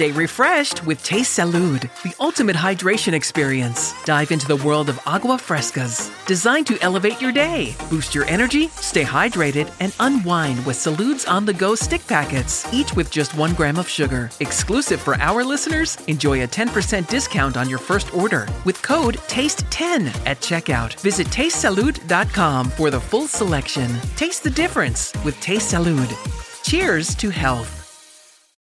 Stay refreshed with Taste Salud, the ultimate hydration experience. Dive into the world of agua frescas, designed to elevate your day, boost your energy, stay hydrated, and unwind with Salud's on the go stick packets, each with just one gram of sugar. Exclusive for our listeners, enjoy a 10% discount on your first order with code TASTE10 at checkout. Visit tastesalud.com for the full selection. Taste the difference with Taste Salud. Cheers to health.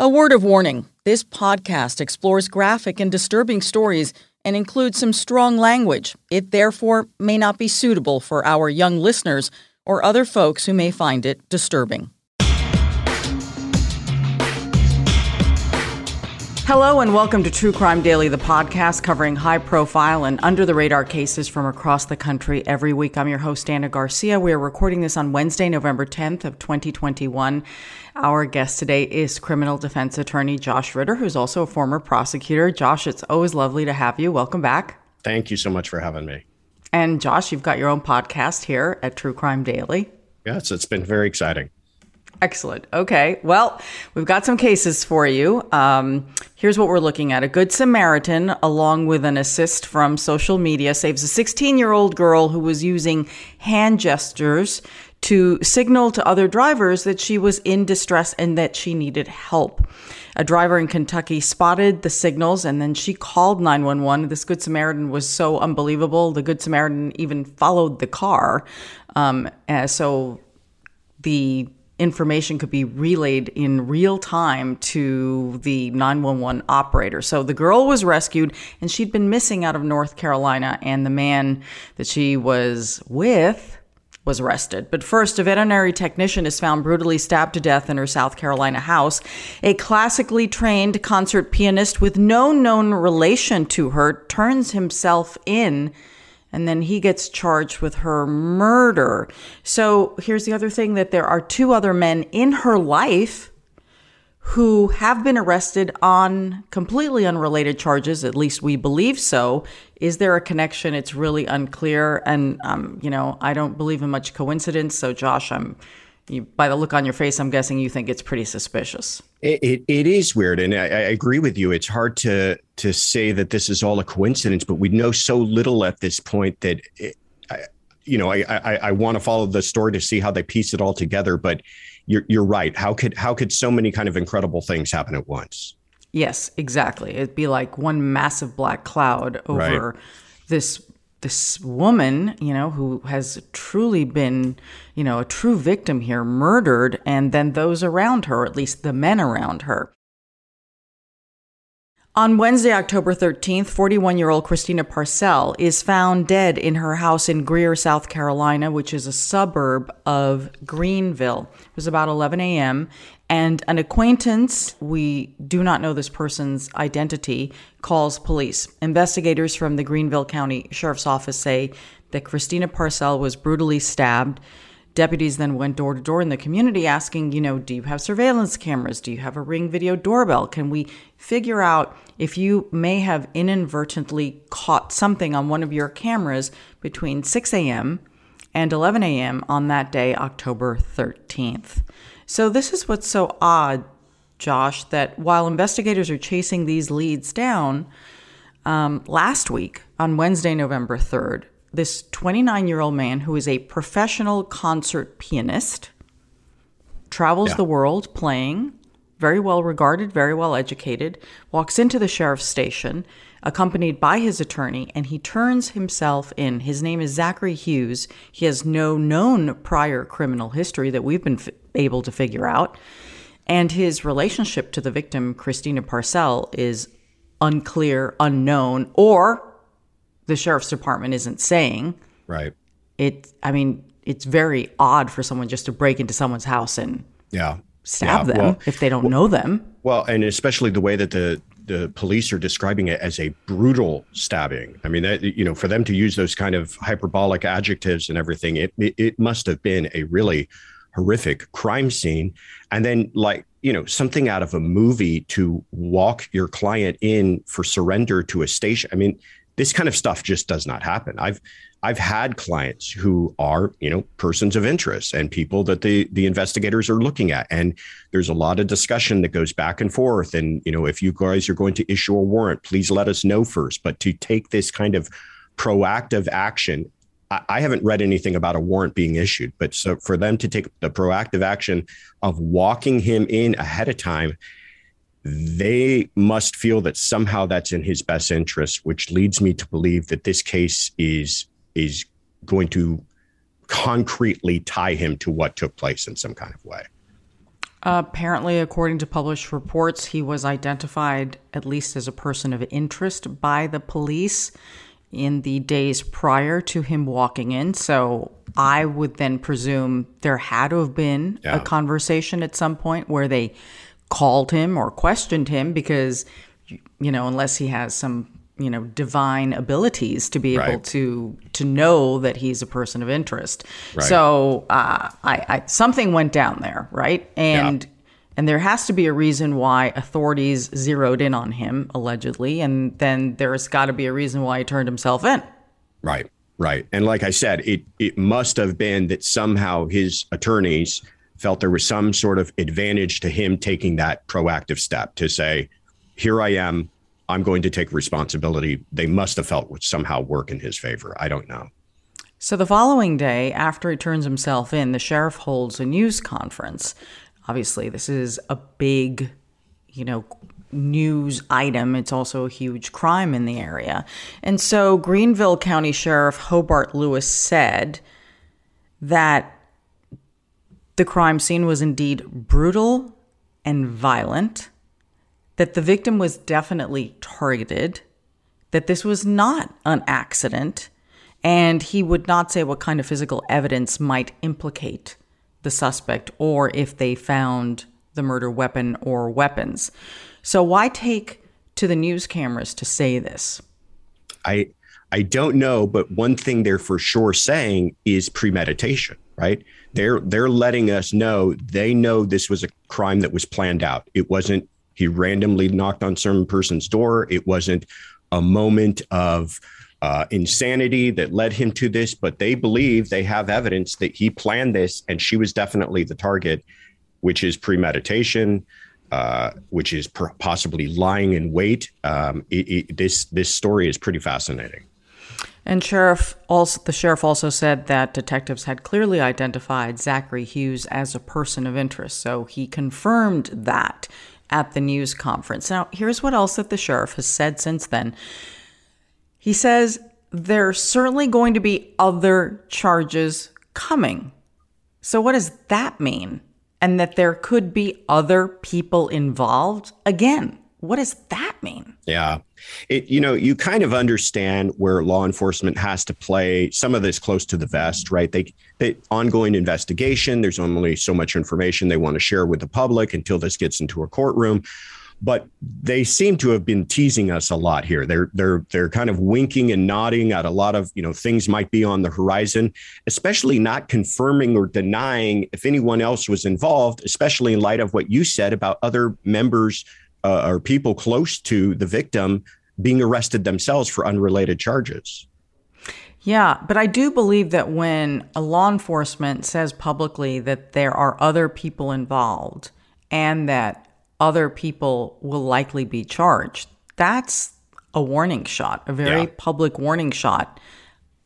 A word of warning this podcast explores graphic and disturbing stories and includes some strong language. It therefore may not be suitable for our young listeners or other folks who may find it disturbing. Hello, and welcome to True Crime Daily, the podcast covering high profile and under the radar cases from across the country every week. I'm your host, Ana Garcia. We are recording this on Wednesday, November 10th of 2021. Our guest today is criminal defense attorney Josh Ritter, who's also a former prosecutor. Josh, it's always lovely to have you. Welcome back. Thank you so much for having me. And Josh, you've got your own podcast here at True Crime Daily. Yes, it's been very exciting. Excellent. Okay. Well, we've got some cases for you. Um, here's what we're looking at. A Good Samaritan, along with an assist from social media, saves a 16 year old girl who was using hand gestures to signal to other drivers that she was in distress and that she needed help. A driver in Kentucky spotted the signals and then she called 911. This Good Samaritan was so unbelievable. The Good Samaritan even followed the car. Um, so the information could be relayed in real time to the 911 operator. So the girl was rescued and she'd been missing out of North Carolina, and the man that she was with was arrested. But first, a veterinary technician is found brutally stabbed to death in her South Carolina house. A classically trained concert pianist with no known relation to her turns himself in and then he gets charged with her murder. So here's the other thing that there are two other men in her life who have been arrested on completely unrelated charges. At least we believe so. Is there a connection? It's really unclear. And, um, you know, I don't believe in much coincidence. So, Josh, I'm you, by the look on your face, I'm guessing you think it's pretty suspicious. It, it, it is weird, and I, I, agree with you. It's hard to to say that this is all a coincidence, but we know so little at this point that, it, I, you know, I, I, I want to follow the story to see how they piece it all together. But you're you're right. How could how could so many kind of incredible things happen at once? Yes, exactly. It'd be like one massive black cloud over right. this this woman, you know, who has truly been, you know, a true victim here, murdered, and then those around her, at least the men around her. On Wednesday, October 13th, 41 year old Christina Parcell is found dead in her house in Greer, South Carolina, which is a suburb of Greenville. It was about 11 a.m., and an acquaintance, we do not know this person's identity, calls police. Investigators from the Greenville County Sheriff's Office say that Christina Parcell was brutally stabbed. Deputies then went door to door in the community asking, you know, do you have surveillance cameras? Do you have a ring video doorbell? Can we figure out if you may have inadvertently caught something on one of your cameras between 6 a.m. and 11 a.m. on that day, October 13th? So, this is what's so odd, Josh, that while investigators are chasing these leads down, um, last week on Wednesday, November 3rd, this 29 year old man who is a professional concert pianist travels yeah. the world playing, very well regarded, very well educated, walks into the sheriff's station accompanied by his attorney, and he turns himself in. His name is Zachary Hughes. He has no known prior criminal history that we've been f- able to figure out. And his relationship to the victim, Christina Parcell, is unclear, unknown, or the sheriff's department isn't saying. Right. It, I mean, it's very odd for someone just to break into someone's house and yeah stab yeah, them well, if they don't well, know them. Well, and especially the way that the the police are describing it as a brutal stabbing. I mean, that, you know, for them to use those kind of hyperbolic adjectives and everything, it it must have been a really horrific crime scene. And then, like, you know, something out of a movie to walk your client in for surrender to a station. I mean, this kind of stuff just does not happen. I've I've had clients who are, you know, persons of interest and people that the the investigators are looking at. And there's a lot of discussion that goes back and forth. And, you know, if you guys are going to issue a warrant, please let us know first. But to take this kind of proactive action, I, I haven't read anything about a warrant being issued. But so for them to take the proactive action of walking him in ahead of time they must feel that somehow that's in his best interest, which leads me to believe that this case is is going to concretely tie him to what took place in some kind of way. apparently, according to published reports, he was identified at least as a person of interest by the police in the days prior to him walking in. So I would then presume there had to have been yeah. a conversation at some point where they called him or questioned him because, you know, unless he has some you know divine abilities to be able right. to to know that he's a person of interest right. so uh, I, I, something went down there right and yeah. and there has to be a reason why authorities zeroed in on him allegedly and then there's got to be a reason why he turned himself in right right and like i said it it must have been that somehow his attorneys felt there was some sort of advantage to him taking that proactive step to say here i am I'm going to take responsibility. They must have felt would somehow work in his favor. I don't know. So the following day, after he turns himself in, the sheriff holds a news conference. Obviously, this is a big, you know, news item. It's also a huge crime in the area. And so Greenville County Sheriff Hobart Lewis said that the crime scene was indeed brutal and violent that the victim was definitely targeted, that this was not an accident, and he would not say what kind of physical evidence might implicate the suspect or if they found the murder weapon or weapons. So why take to the news cameras to say this? I I don't know, but one thing they're for sure saying is premeditation, right? They're they're letting us know they know this was a crime that was planned out. It wasn't he randomly knocked on some person's door. It wasn't a moment of uh, insanity that led him to this, but they believe they have evidence that he planned this and she was definitely the target, which is premeditation. Uh, which is per- possibly lying in wait. Um, it, it, this this story is pretty fascinating. And sheriff also the sheriff also said that detectives had clearly identified Zachary Hughes as a person of interest, so he confirmed that at the news conference. Now, here's what else that the sheriff has said since then. He says there's certainly going to be other charges coming. So, what does that mean? And that there could be other people involved? Again, what does that mean? Yeah. It, you know, you kind of understand where law enforcement has to play some of this close to the vest, right? They, they ongoing investigation. There's only so much information they want to share with the public until this gets into a courtroom. But they seem to have been teasing us a lot here. They're they're they're kind of winking and nodding at a lot of you know things might be on the horizon, especially not confirming or denying if anyone else was involved, especially in light of what you said about other members uh, or people close to the victim being arrested themselves for unrelated charges. Yeah, but I do believe that when a law enforcement says publicly that there are other people involved and that other people will likely be charged, that's a warning shot, a very yeah. public warning shot.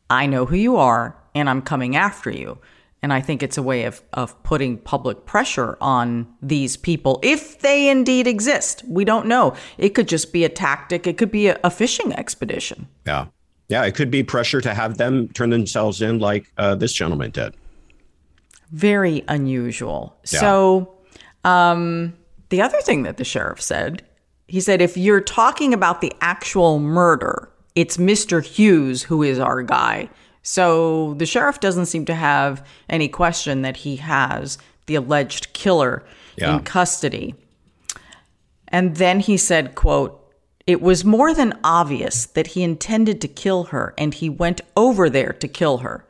I know who you are and I'm coming after you. And I think it's a way of, of putting public pressure on these people if they indeed exist. We don't know. It could just be a tactic, it could be a, a fishing expedition. Yeah. Yeah. It could be pressure to have them turn themselves in like uh, this gentleman did. Very unusual. Yeah. So, um, the other thing that the sheriff said, he said, if you're talking about the actual murder, it's Mr. Hughes who is our guy. So the sheriff doesn't seem to have any question that he has the alleged killer yeah. in custody. And then he said, quote, it was more than obvious that he intended to kill her and he went over there to kill her.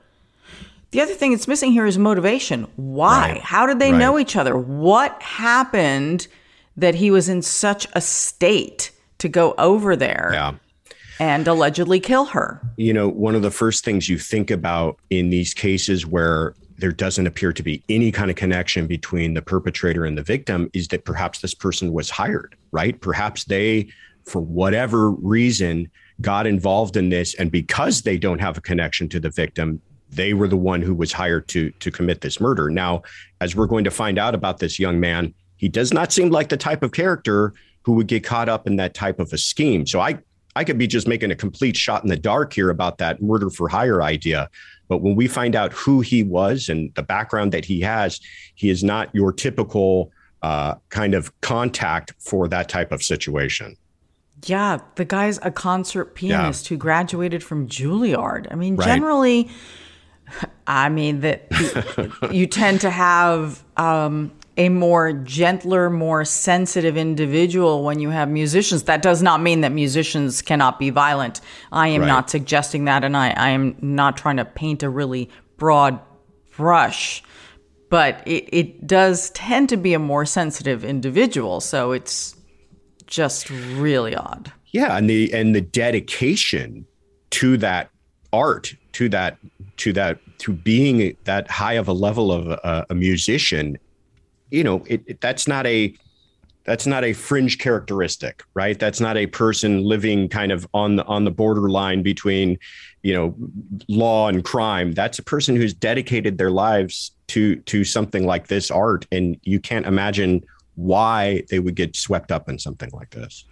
The other thing that's missing here is motivation. Why? Right. How did they Right. know each other? What happened that he was in such a state to go over there Yeah. And allegedly kill her? you know, one of the first things you think about in these cases where there doesn't appear to be any kind of connection between the perpetrator and the victim is that perhaps this person was hired, right? Perhaps they, for whatever reason, got involved in this. And because they don't have a connection to the victim, they were the one who was hired to to commit this murder. Now, as we're going to find out about this young man, he does not seem like the type of character who would get caught up in that type of a scheme. So I I could be just making a complete shot in the dark here about that murder for hire idea. But when we find out who he was and the background that he has, he is not your typical uh, kind of contact for that type of situation. Yeah, the guy's a concert pianist who graduated from Juilliard. I mean, Right. generally, I mean that you tend to have um, a more gentler, more sensitive individual when you have musicians. That does not mean that musicians cannot be violent. I am Right. not suggesting that, and I, I am not trying to paint a really broad brush. But it, it does tend to be a more sensitive individual, so it's just really odd. Yeah, and the and the dedication to that art, to that to that to being that high of a level of a, a musician, you know, it, it- that's not a that's not a fringe characteristic, right? That's not a person living kind of on the on the borderline between, you know, law and crime. That's a person who's dedicated their lives to to something like this art, and you can't imagine why they would get swept up in something like this.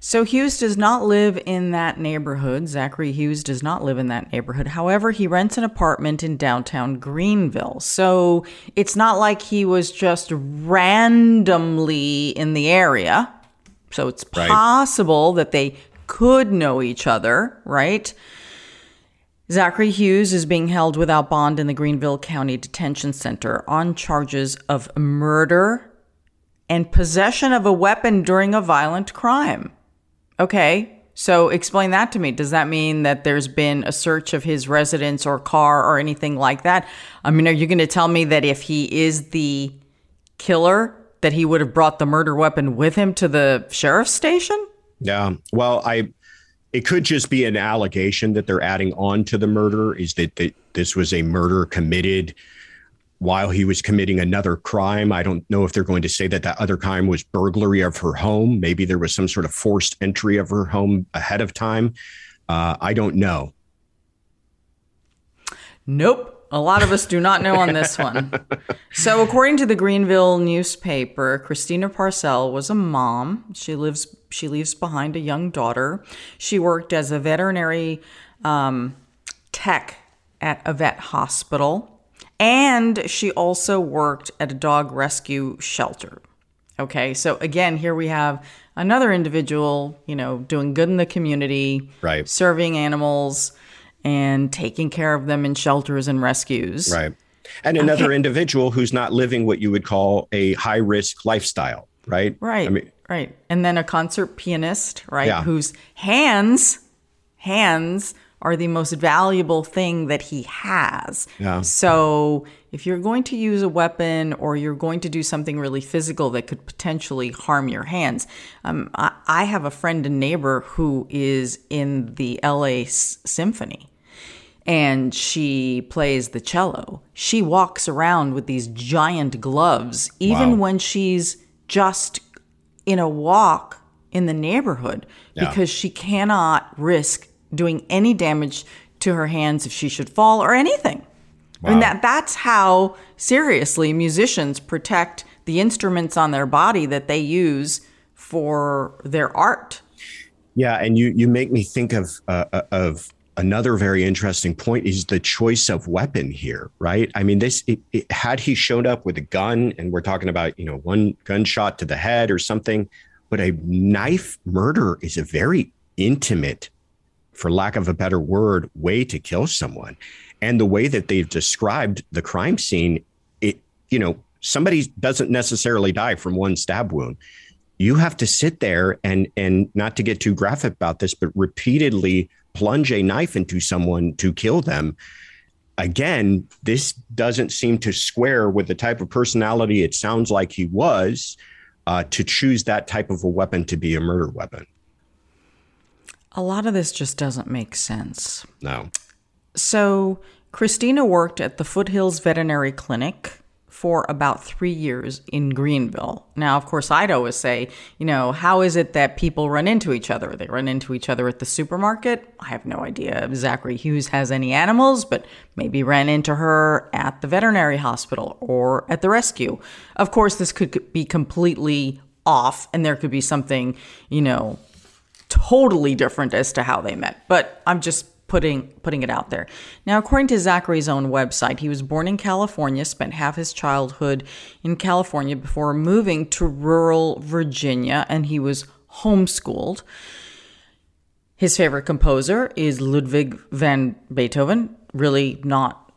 So Hughes does not live in that neighborhood. Zachary Hughes does not live in that neighborhood. However, he rents an apartment in downtown Greenville. So it's not like he was just randomly in the area. So it's Right. possible that they could know each other, right? Zachary Hughes is being held without bond in the Greenville County Detention Center on charges of murder and possession of a weapon during a violent crime. Okay, so explain that to me. Does that mean that there's been a search of his residence or car or anything like that? I mean, are you going to tell me that if he is the killer, that he would have brought the murder weapon with him to the sheriff's station? Yeah. Well, I it could just be an allegation that they're adding on to the murder is that, that this was a murder committed while he was committing another crime. I don't know if they're going to say that that other crime was burglary of her home. Maybe there was some sort of forced entry of her home ahead of time. Uh, I don't know. Nope. A lot of us do not know on this one. So, according to the Greenville newspaper, Christina Parcell was a mom. She lives she leaves behind a young daughter. She worked as a veterinary um, tech at a vet hospital, and she also worked at a dog rescue shelter. Okay, so again, here we have another individual, you know, doing good in the community, Right. serving animals and taking care of them in shelters and rescues. Right. And another individual who's not living what you would call a high risk lifestyle. Right. Right. I mean, right. And then a concert pianist, right, Yeah. whose hands hands are the most valuable thing that he has. Yeah. So, if you're going to use a weapon or you're going to do something really physical that could potentially harm your hands, um, I, I have a friend and neighbor who is in the LA S- Symphony and she plays the cello. She walks around with these giant gloves, even Wow. when she's just in a walk in the neighborhood, Yeah. because she cannot risk doing any damage to her hands if she should fall or anything. I mean that that's how seriously musicians protect the instruments on their body that they use for their art. Yeah, and you you make me think of uh, of another very interesting point is the choice of weapon here, right? I mean, this it, it, had he showed up with a gun, and we're talking about you know one gunshot to the head or something, but a knife murder is a very intimate, for lack of a better word, way to kill someone, and the way that they've described the crime scene, it you know somebody doesn't necessarily die from one stab wound you have to sit there and and not to get too graphic about this, but repeatedly plunge a knife into someone to kill them. Again, this doesn't seem to square with the type of personality it sounds like he was uh, to choose that type of a weapon to be a murder weapon. A lot of this just doesn't make sense. No. So, Christina worked at the Foothills Veterinary Clinic for about three years in Greenville. Now, of course, I'd always say, you know, how is it that people run into each other? They run into each other at the supermarket. I have no idea if Zachary Hughes has any animals, but maybe ran into her at the veterinary hospital or at the rescue. Of course, this could be completely off and there could be something, you know, totally different as to how they met. But I'm just putting putting it out there. Now, according to Zachary's own website, he was born in California, spent half his childhood in California before moving to rural Virginia, and he was homeschooled. His favorite composer is Ludwig van Beethoven. Really not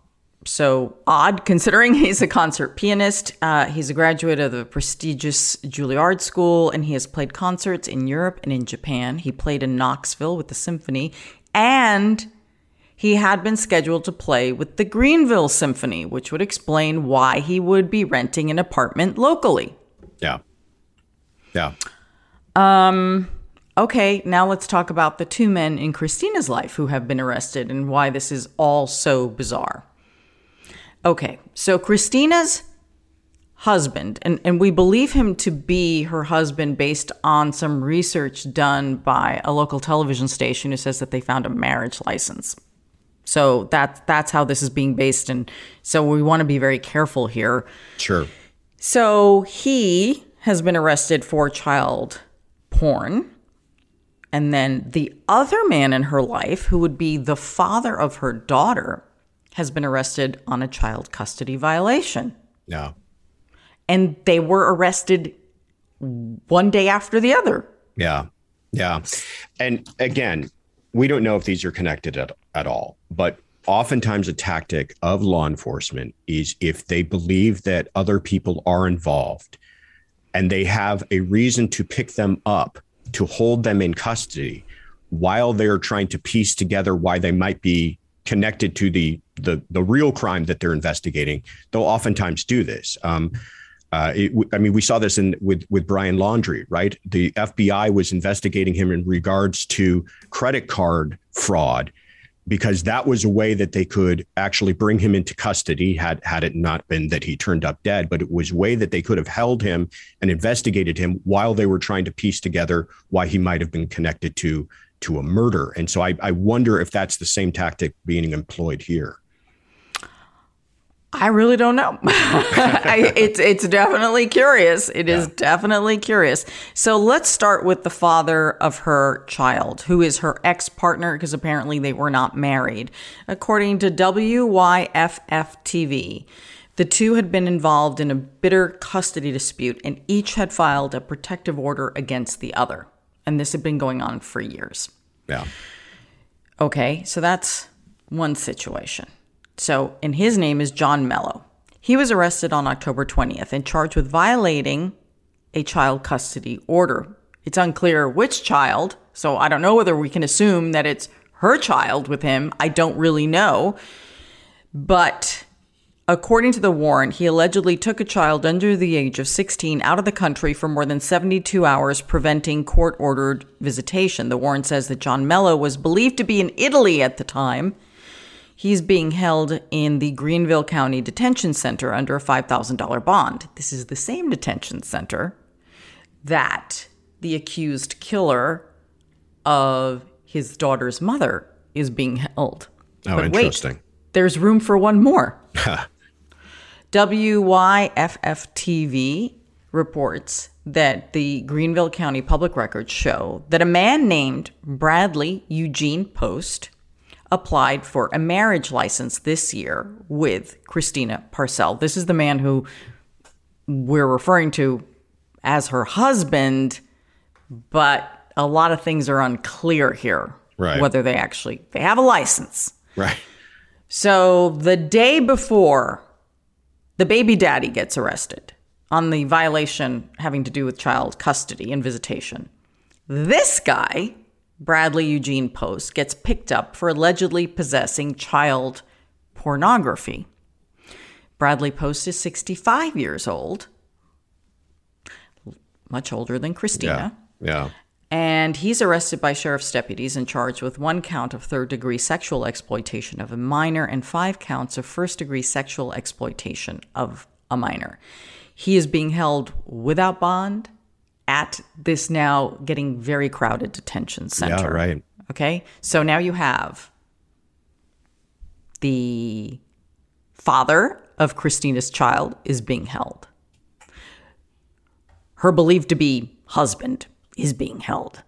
so odd considering he's a concert pianist. Uh, he's a graduate of the prestigious Juilliard School and he has played concerts in Europe and in Japan. He played in Knoxville with the symphony and he had been scheduled to play with the Greenville Symphony, which would explain why he would be renting an apartment locally. Yeah. Yeah. Um, okay, now let's talk about the two men in Christina's life who have been arrested and why this is all so bizarre. Okay, so Christina's husband, and, and we believe him to be her husband based on some research done by a local television station who says that they found a marriage license. So that that's how this is being based, and so we want to be very careful here. Sure. So he has been arrested for child porn. And then the other man in her life, who would be the father of her daughter, has been arrested on a child custody violation. Yeah and they were arrested one day after the other. Yeah. Yeah. And again, we don't know if these are connected at, at all, but oftentimes a tactic of law enforcement is if they believe that other people are involved and they have a reason to pick them up to hold them in custody while they're trying to piece together why they might be connected to the the the real crime that they're investigating they'll oftentimes do this. Um, uh, it, I mean, we saw this in with with Brian Laundrie, right? The FBI was investigating him in regards to credit card fraud because that was a way that they could actually bring him into custody had had it not been that he turned up dead. But it was a way that they could have held him and investigated him while they were trying to piece together why he might have been connected to to a murder. And so I, I wonder if that's the same tactic being employed here I really don't know. I, it's it's definitely curious. It is yeah. definitely curious. So let's start with the father of her child, who is her ex partner, because apparently they were not married. According to WYFF TV, the two had been involved in a bitter custody dispute, and each had filed a protective order against the other. And this had been going on for years. Yeah. Okay, so that's one situation. So, and his name is John Mello. He was arrested on October 20th and charged with violating a child custody order. It's unclear which child, so I don't know whether we can assume that it's her child with him. I don't really know. But according to the warrant, he allegedly took a child under the age of 16 out of the country for more than 72 hours, preventing court ordered visitation. The warrant says that John Mello was believed to be in Italy at the time He's being held in the Greenville County Detention Center under a $5,000 bond. This is the same detention center that the accused killer of his daughter's mother is being held. Oh, but interesting. Wait, there's room for one more. WYFFTV reports that the Greenville County public records show that a man named Bradley Eugene Post applied for a marriage license this year with Christina Parcell. This is the man who we're referring to as her husband, but a lot of things are unclear here. Right. Whether they actually they have a license. Right. So the day before the baby daddy gets arrested on the violation having to do with child custody and visitation. This guy, Bradley Eugene Post, gets picked up for allegedly possessing child pornography. Bradley Post is 65 years old, much older than Christina. Yeah. yeah. And he's arrested by sheriff's deputies and charged with one count of third degree sexual exploitation of a minor and five counts of first degree sexual exploitation of a minor. He is being held without bond at this now getting very crowded detention center. Yeah, right. Okay. So now you have the father of Christina's child is being held. Her believed to be husband is being held.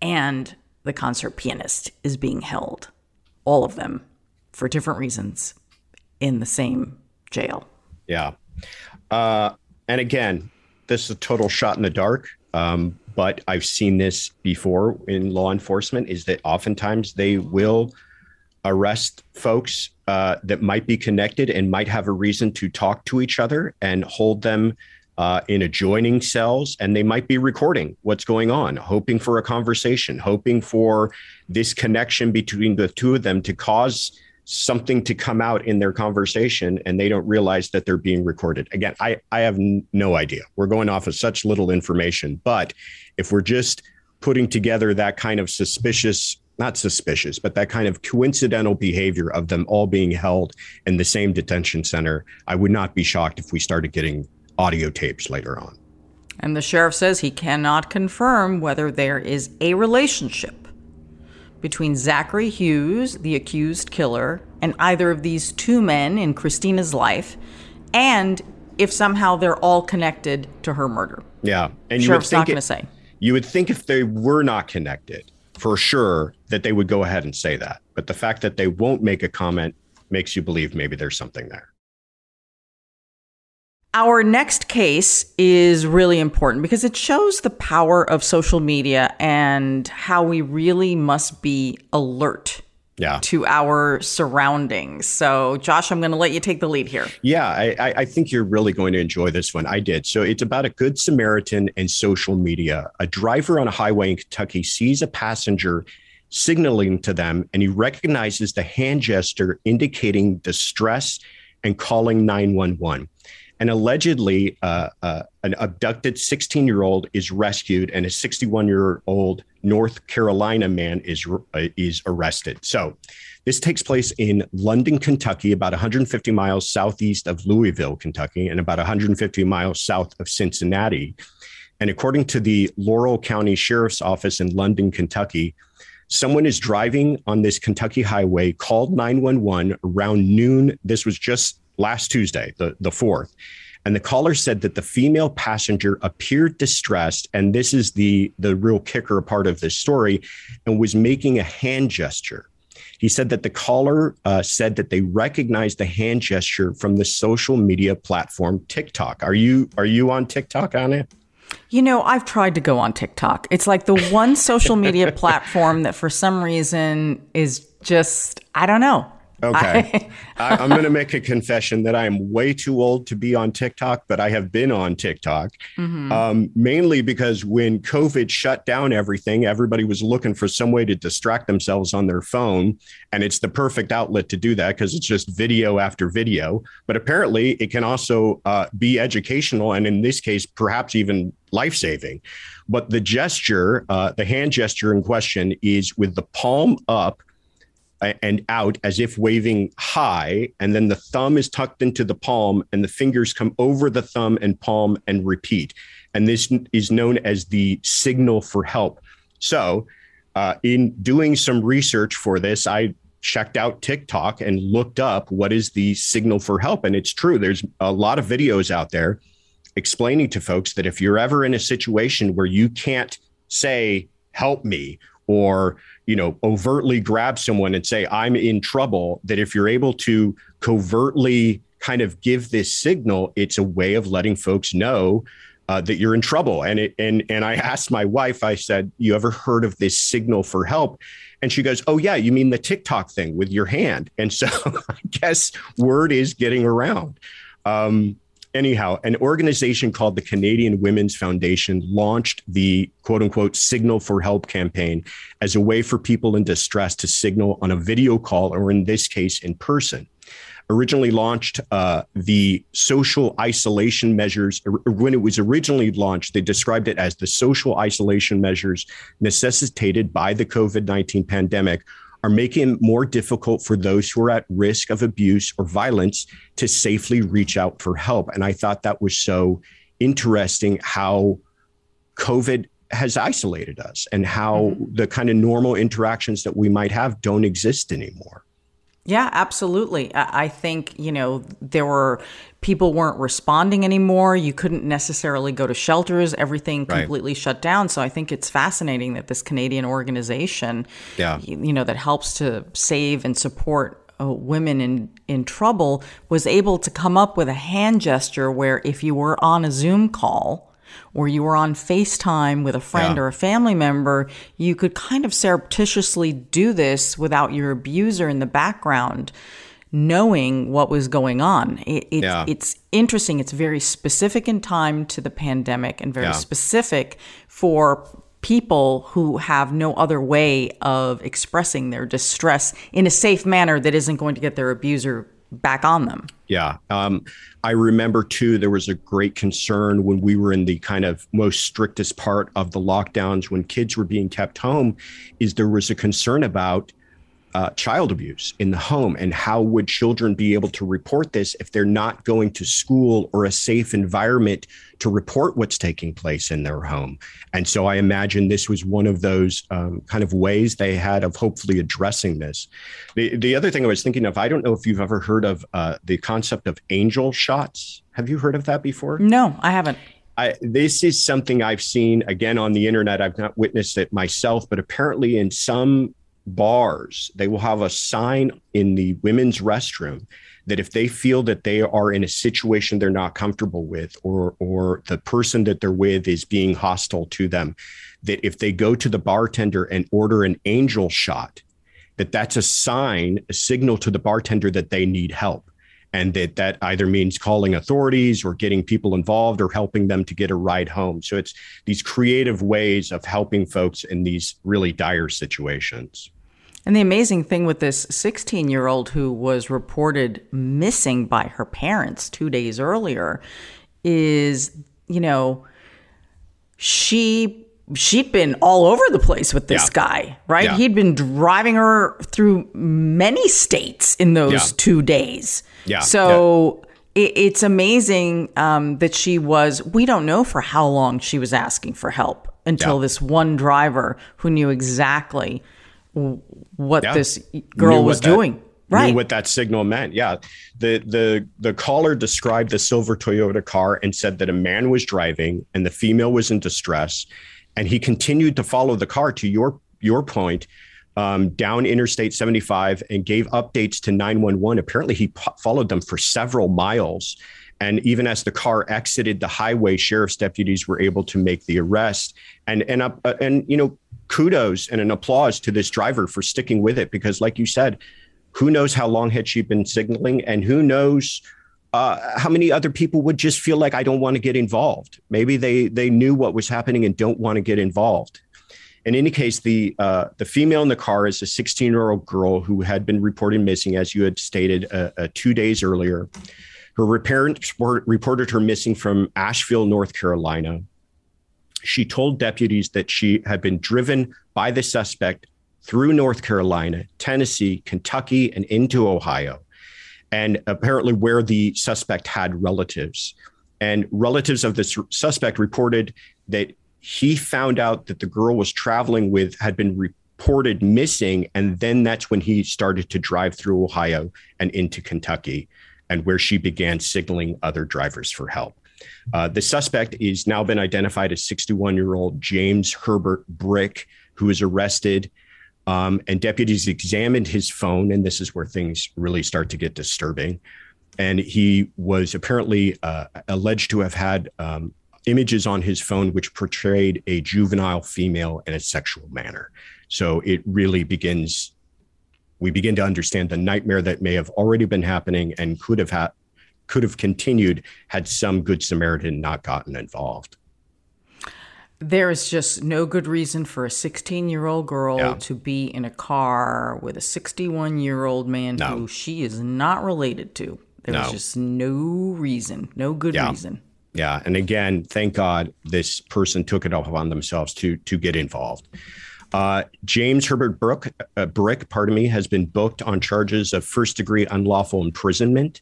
And the concert pianist is being held. All of them for different reasons in the same jail. Yeah. Uh, and again, this is a total shot in the dark. Um, but I've seen this before in law enforcement is that oftentimes they will arrest folks uh, that might be connected and might have a reason to talk to each other and hold them uh, in adjoining cells, and they might be recording what's going on, hoping for a conversation, hoping for this connection between the two of them to cause something to come out in their conversation and they don't realize that they're being recorded. Again, I, I have no idea. We're going off of such little information. But if we're just putting together that kind of suspicious, not suspicious, but that kind of coincidental behavior of them all being held in the same detention center, I would not be shocked if we started getting audio tapes later on. And the sheriff says he cannot confirm whether there is a relationship between Zachary Hughes, the accused killer, and either of these two men in Christina's life, and if somehow they're all connected to her murder. Yeah, and you sheriff's not going to say. You would think if they were not connected, for sure, that they would go ahead and say that. But the fact that they won't make a comment makes you believe maybe there's something there. Our next case is really important because it shows the power of social media and how we really must be alert yeah. to our surroundings. So, Josh, I'm going to let you take the lead here. Yeah, I, I, think you're really going to enjoy this one. I did. So, it's about a good Samaritan and social media. A driver on a highway in Kentucky sees a passenger signaling to them, and he recognizes the hand gesture indicating distress and calling 911. And allegedly, uh, uh, an abducted 16 year old is rescued, and a 61 year old North Carolina man is uh, is arrested. So, this takes place in London, Kentucky, about 150 miles southeast of Louisville, Kentucky, and about 150 miles south of Cincinnati. And according to the Laurel County Sheriff's Office in London, Kentucky, someone is driving on this Kentucky highway, called 911 around noon. This was just last Tuesday, the, the 4th. And the caller said that the female passenger appeared distressed, and this is the, the real kicker part of this story, and was making a hand gesture. He said that the caller uh, said that they recognized the hand gesture from the social media platform TikTok. Are you are you on TikTok, Ana? You know, I've tried to go on TikTok. It's like the one social media platform that for some reason is just I don't know. Okay. I, am going to make a confession that I am way too old to be on TikTok, but I have been on TikTok mm-hmm. um, mainly because when COVID shut down everything, everybody was looking for some way to distract themselves on their phone. And it's the perfect outlet to do that because it's just video after video. But apparently, it can also uh, be educational and, in this case, perhaps even life saving. But the gesture, uh, the hand gesture in question is with the palm up and out as if waving high. And then the thumb is tucked into the palm and the fingers come over the thumb and palm and repeat. And this is known as the signal for help. So, uh, in doing some research for this, I checked out TikTok and looked up what is the signal for help. And it's true, there's a lot of videos out there explaining to folks that if you're ever in a situation where you can't say, help me, or you know overtly grab someone and say i'm in trouble that if you're able to covertly kind of give this signal it's a way of letting folks know uh, that you're in trouble. And it and and i asked my wife i said you ever heard of this signal for help? And she goes oh yeah you mean the tiktok thing with your hand. And so i guess word is getting around. Um, anyhow, an organization called the Canadian Women's Foundation launched the quote unquote signal for help campaign as a way for people in distress to signal on a video call or in this case in person originally launched uh, the social isolation measures. When it was originally launched, they described it as the social isolation measures necessitated by the COVID 19 pandemic are making it more difficult for those who are at risk of abuse or violence to safely reach out for help. And I thought that was so interesting how COVID has isolated us and how mm-hmm. the kind of normal interactions that we might have don't exist anymore. Yeah, absolutely. I think, you know, there were people weren't responding anymore. You couldn't necessarily go to shelters. Everything right. completely shut down. So I think it's fascinating that this Canadian organization, yeah. you know, that helps to save and support uh, women in in trouble was able to come up with a hand gesture where if you were on a Zoom call, or you were on FaceTime with a friend yeah. or a family member, you could kind of surreptitiously do this without your abuser in the background knowing what was going on. It, it, yeah. It's interesting. It's very specific in time to the pandemic and very yeah. specific for people who have no other way of expressing their distress in a safe manner that isn't going to get their abuser back on them. Yeah. Um, I remember too, there was a great concern when we were in the kind of most strictest part of the lockdowns when kids were being kept home, is there was a concern about uh, child abuse in the home and how would children be able to report this if they're not going to school or a safe environment to report what's taking place in their home? And so i imagine this was one of those um, kind of ways they had of hopefully addressing this. The, the other thing i was thinking of i don't know if you've ever heard of uh, the concept of angel shots. Have you heard of that before? No i haven't. I, this is something I've seen again on the internet. I've not witnessed it myself, but apparently in some bars, they will have a sign in the women's restroom that if they feel that they are in a situation they're not comfortable with or or the person that they're with is being hostile to them that if they go to the bartender and order an angel shot that that's a sign a signal to the bartender that they need help and that that either means calling authorities or getting people involved or helping them to get a ride home so it's these creative ways of helping folks in these really dire situations and the amazing thing with this 16 year old who was reported missing by her parents two days earlier is, you know, she she'd been all over the place with this yeah. guy, right? Yeah. He'd been driving her through many states in those yeah. two days. Yeah. So it, it's amazing um, that she was, we don't know for how long she was asking for help until this one driver who knew exactly what yeah. this girl was that, doing. Right. what that signal meant. Yeah. The the the caller described the silver Toyota car and said that a man was driving and the female was in distress. And he continued to follow the car to your your point. Um, down Interstate 75 and gave updates to 911. Apparently, he p- followed them for several miles. And even as the car exited the highway, sheriff's deputies were able to make the arrest. And and uh, and you know, kudos and an applause to this driver for sticking with it because, like you said, who knows how long had she been signaling, and who knows uh, how many other people would just feel like I don't want to get involved. Maybe they they knew what was happening and don't want to get involved. In any case, the uh, the female in the car is a 16 year old girl who had been reported missing, as you had stated, uh, uh two days earlier. Her parents reported her missing from Asheville, North Carolina she told deputies that she had been driven by the suspect through North Carolina, Tennessee, Kentucky, and into Ohio, and apparently where the suspect had relatives. And relatives of the suspect reported that he found out that the girl was traveling with had been reported missing. And then that's when he started to drive through Ohio and into Kentucky, and where she began signaling other drivers for help. Uh, the suspect is now been identified as 61 year old James Herbert Brick, who was arrested. Um, and deputies examined his phone, and this is where things really start to get disturbing. And he was apparently uh, alleged to have had um, images on his phone which portrayed a juvenile female in a sexual manner. So it really begins, we begin to understand the nightmare that may have already been happening and could have had. could have continued had some good Samaritan not gotten involved. There is just no good reason for a 16 year old girl Yeah. to be in a car with a 61 year old man No. who she is not related to. There was No. just no reason, no good Yeah. reason. Yeah, and again, thank God this person took it upon themselves to to get involved. Uh, James Herbert Brook, uh, Brick, pardon me, has been booked on charges of first degree unlawful imprisonment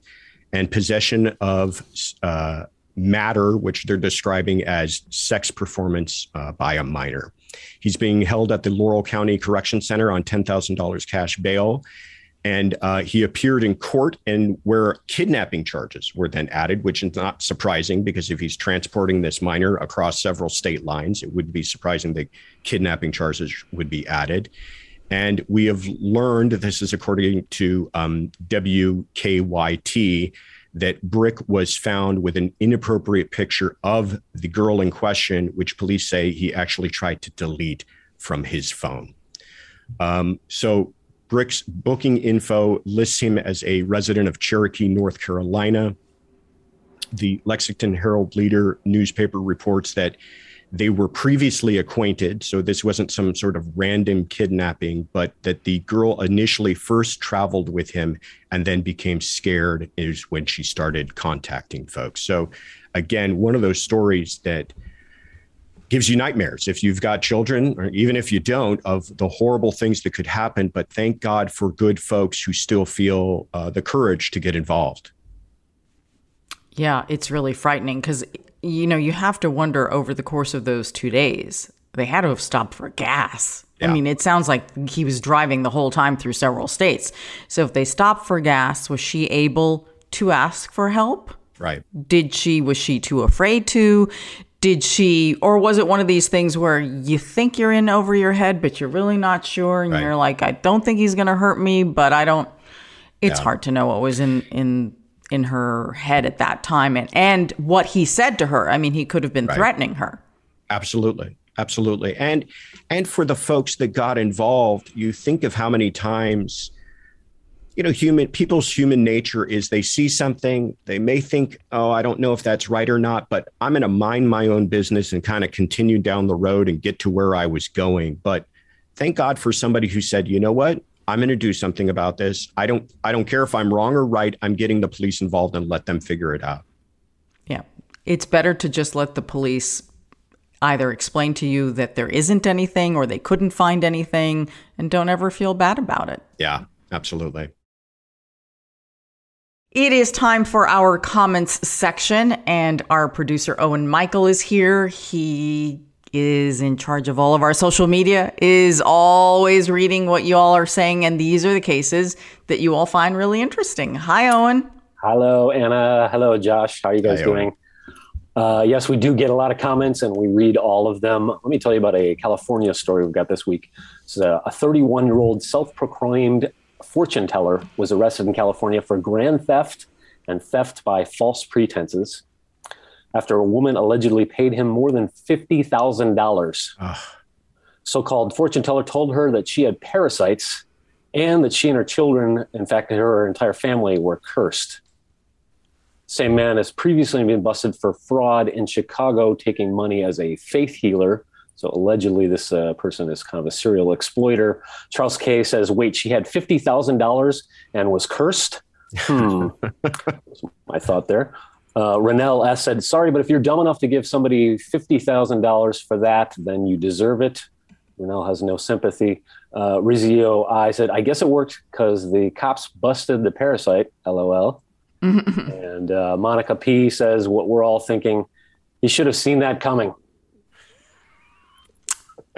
and possession of uh, matter, which they're describing as sex performance uh, by a minor. He's being held at the Laurel County Correction Center on $10,000 cash bail. And uh, he appeared in court, and where kidnapping charges were then added, which is not surprising because if he's transporting this minor across several state lines, it would be surprising that kidnapping charges would be added. And we have learned, this is according to um, WKYT, that Brick was found with an inappropriate picture of the girl in question, which police say he actually tried to delete from his phone. Um, so Brick's booking info lists him as a resident of Cherokee, North Carolina. The Lexington Herald Leader newspaper reports that they were previously acquainted. So this wasn't some sort of random kidnapping, but that the girl initially first traveled with him and then became scared is when she started contacting folks. So again, one of those stories that gives you nightmares if you've got children or even if you don't of the horrible things that could happen but thank god for good folks who still feel uh, the courage to get involved Yeah, it's really frightening because, you know, you have to wonder over the course of those two days, they had to have stopped for gas. I mean, it sounds like he was driving the whole time through several states. So if they stopped for gas, was she able to ask for help? right Did she, was she too afraid to? Did she, or was it one of these things where you think you're in over your head, but you're really not sure? And Right. you're like, I don't think he's going to hurt me, but I don't. It's hard to know what was in, in, in her head at that time and, and what he said to her. I mean, he could have been threatening her. absolutely absolutely and and for the folks that got involved you think of how many times you know human people's human nature is they see something they may think oh i don't know if that's right or not but i'm going to mind my own business and kind of continue down the road and get to where i was going. But thank god for somebody who said you know what? I'm going to do something about this. I don't i don't care if i'm wrong or right. I'm getting the police involved and let them figure it out. Yeah. It's better to just let the police either explain to you that there isn't anything or they couldn't find anything and don't ever feel bad about it. yeah absolutely It is time for our comments section, and our producer Owen Michael is here. He is in charge of all of our social media, is always reading what you all are saying, and these are the cases that you all find really interesting. Hi, Owen. Hello, Ana. Hello, Josh. How are you guys Hi, doing? Uh, yes, we do get a lot of comments and we read all of them. Let me tell you about a California story we've got this week. It's a 31 year old self proclaimed fortune teller was arrested in California for grand theft and theft by false pretenses after a woman allegedly paid him more than $50,000 so called fortune teller told her that she had parasites and that she and her children, in fact, her entire family, were cursed. Same man has previously been busted for fraud in Chicago, taking money as a faith healer. So allegedly, this uh, person is kind of a serial exploiter. Charles K says, "Wait, she had fifty thousand dollars and was cursed." Hmm. My thought there. Uh, Renell S said, "Sorry, but if you're dumb enough to give somebody fifty thousand dollars for that, then you deserve it." Renell has no sympathy. Uh, Rizio I said, "I guess it worked because the cops busted the parasite." LOL. and uh, Monica P says, "What we're all thinking, he should have seen that coming."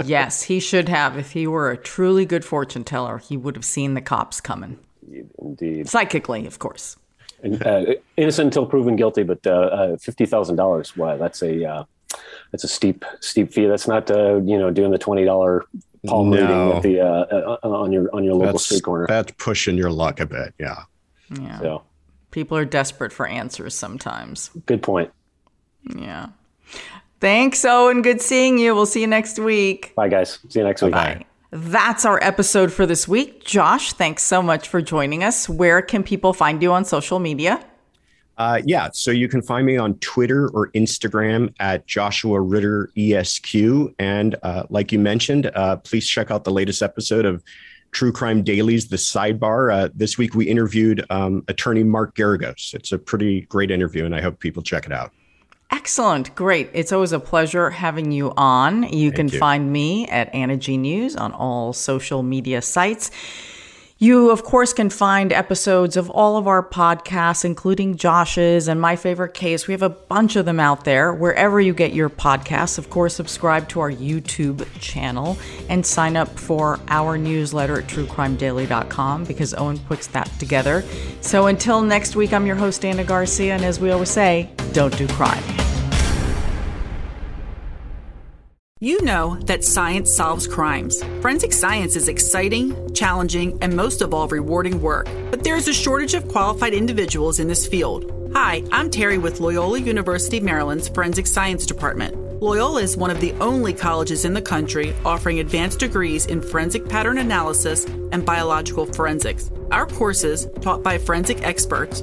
Yes, he should have. If he were a truly good fortune teller, he would have seen the cops coming. Indeed, Psychically, of course. and, uh, innocent until proven guilty, but uh, uh, fifty thousand dollars. Wow, that's a uh, that's a steep steep fee. That's not uh, you know doing the twenty dollar palm No. reading at the uh, uh, on your on your local that's street corner. that's pushing your luck a bit yeah Yeah. So People are desperate for answers sometimes. good point. Yeah. Thanks, Owen. Good seeing you. We'll see you next week. Bye, guys. See you next week. Bye. That's our episode for this week. Josh, thanks so much for joining us. Where can people find you on social media? Uh, yeah, so you can find me on Twitter or Instagram at Joshua Ritter ESQ. And uh, like you mentioned, uh, please check out the latest episode of True Crime Dailies, The Sidebar. Uh, this week we interviewed um, attorney Mark Geragos. It's a pretty great interview, and I hope people check it out. Excellent. Great. It's always a pleasure having you on. You Thank can you. find me at Ana G News on all social media sites. You, of course, can find episodes of all of our podcasts, including Josh's and My Favorite Case. We have a bunch of them out there wherever you get your podcasts. Of course, subscribe to our YouTube channel and sign up for our newsletter at truecrimedaily.com because Owen puts that together. So until next week, I'm your host, Ana Garcia, and as we always say, don't do crime. You know that science solves crimes. Forensic science is exciting, challenging, and most of all, rewarding work. But there is a shortage of qualified individuals in this field. Hi, I'm Terry with Loyola University Maryland's Forensic Science Department. Loyola is one of the only colleges in the country offering advanced degrees in forensic pattern analysis and biological forensics. Our courses, taught by forensic experts,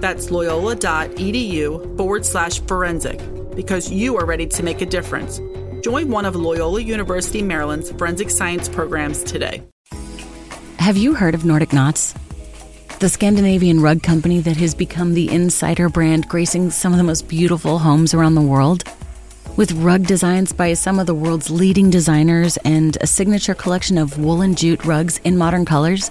That's loyola.edu forward slash forensic because you are ready to make a difference. Join one of Loyola University Maryland's forensic science programs today. Have you heard of Nordic Knots? The Scandinavian rug company that has become the insider brand gracing some of the most beautiful homes around the world? With rug designs by some of the world's leading designers and a signature collection of woolen jute rugs in modern colors?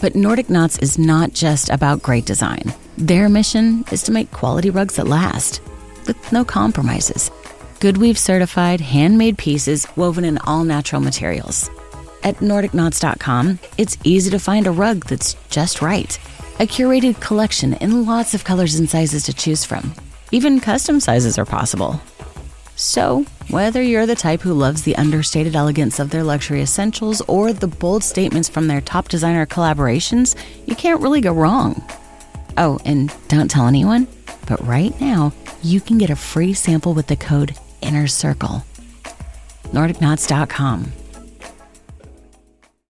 But Nordic Knots is not just about great design. Their mission is to make quality rugs that last, with no compromises. Good Weave certified, handmade pieces woven in all natural materials. At NordicKnots.com, it's easy to find a rug that's just right. A curated collection in lots of colors and sizes to choose from. Even custom sizes are possible. So, whether you're the type who loves the understated elegance of their luxury essentials or the bold statements from their top designer collaborations, you can't really go wrong. Oh, and don't tell anyone, but right now, you can get a free sample with the code INNER CIRCLE. NordicKnots.com.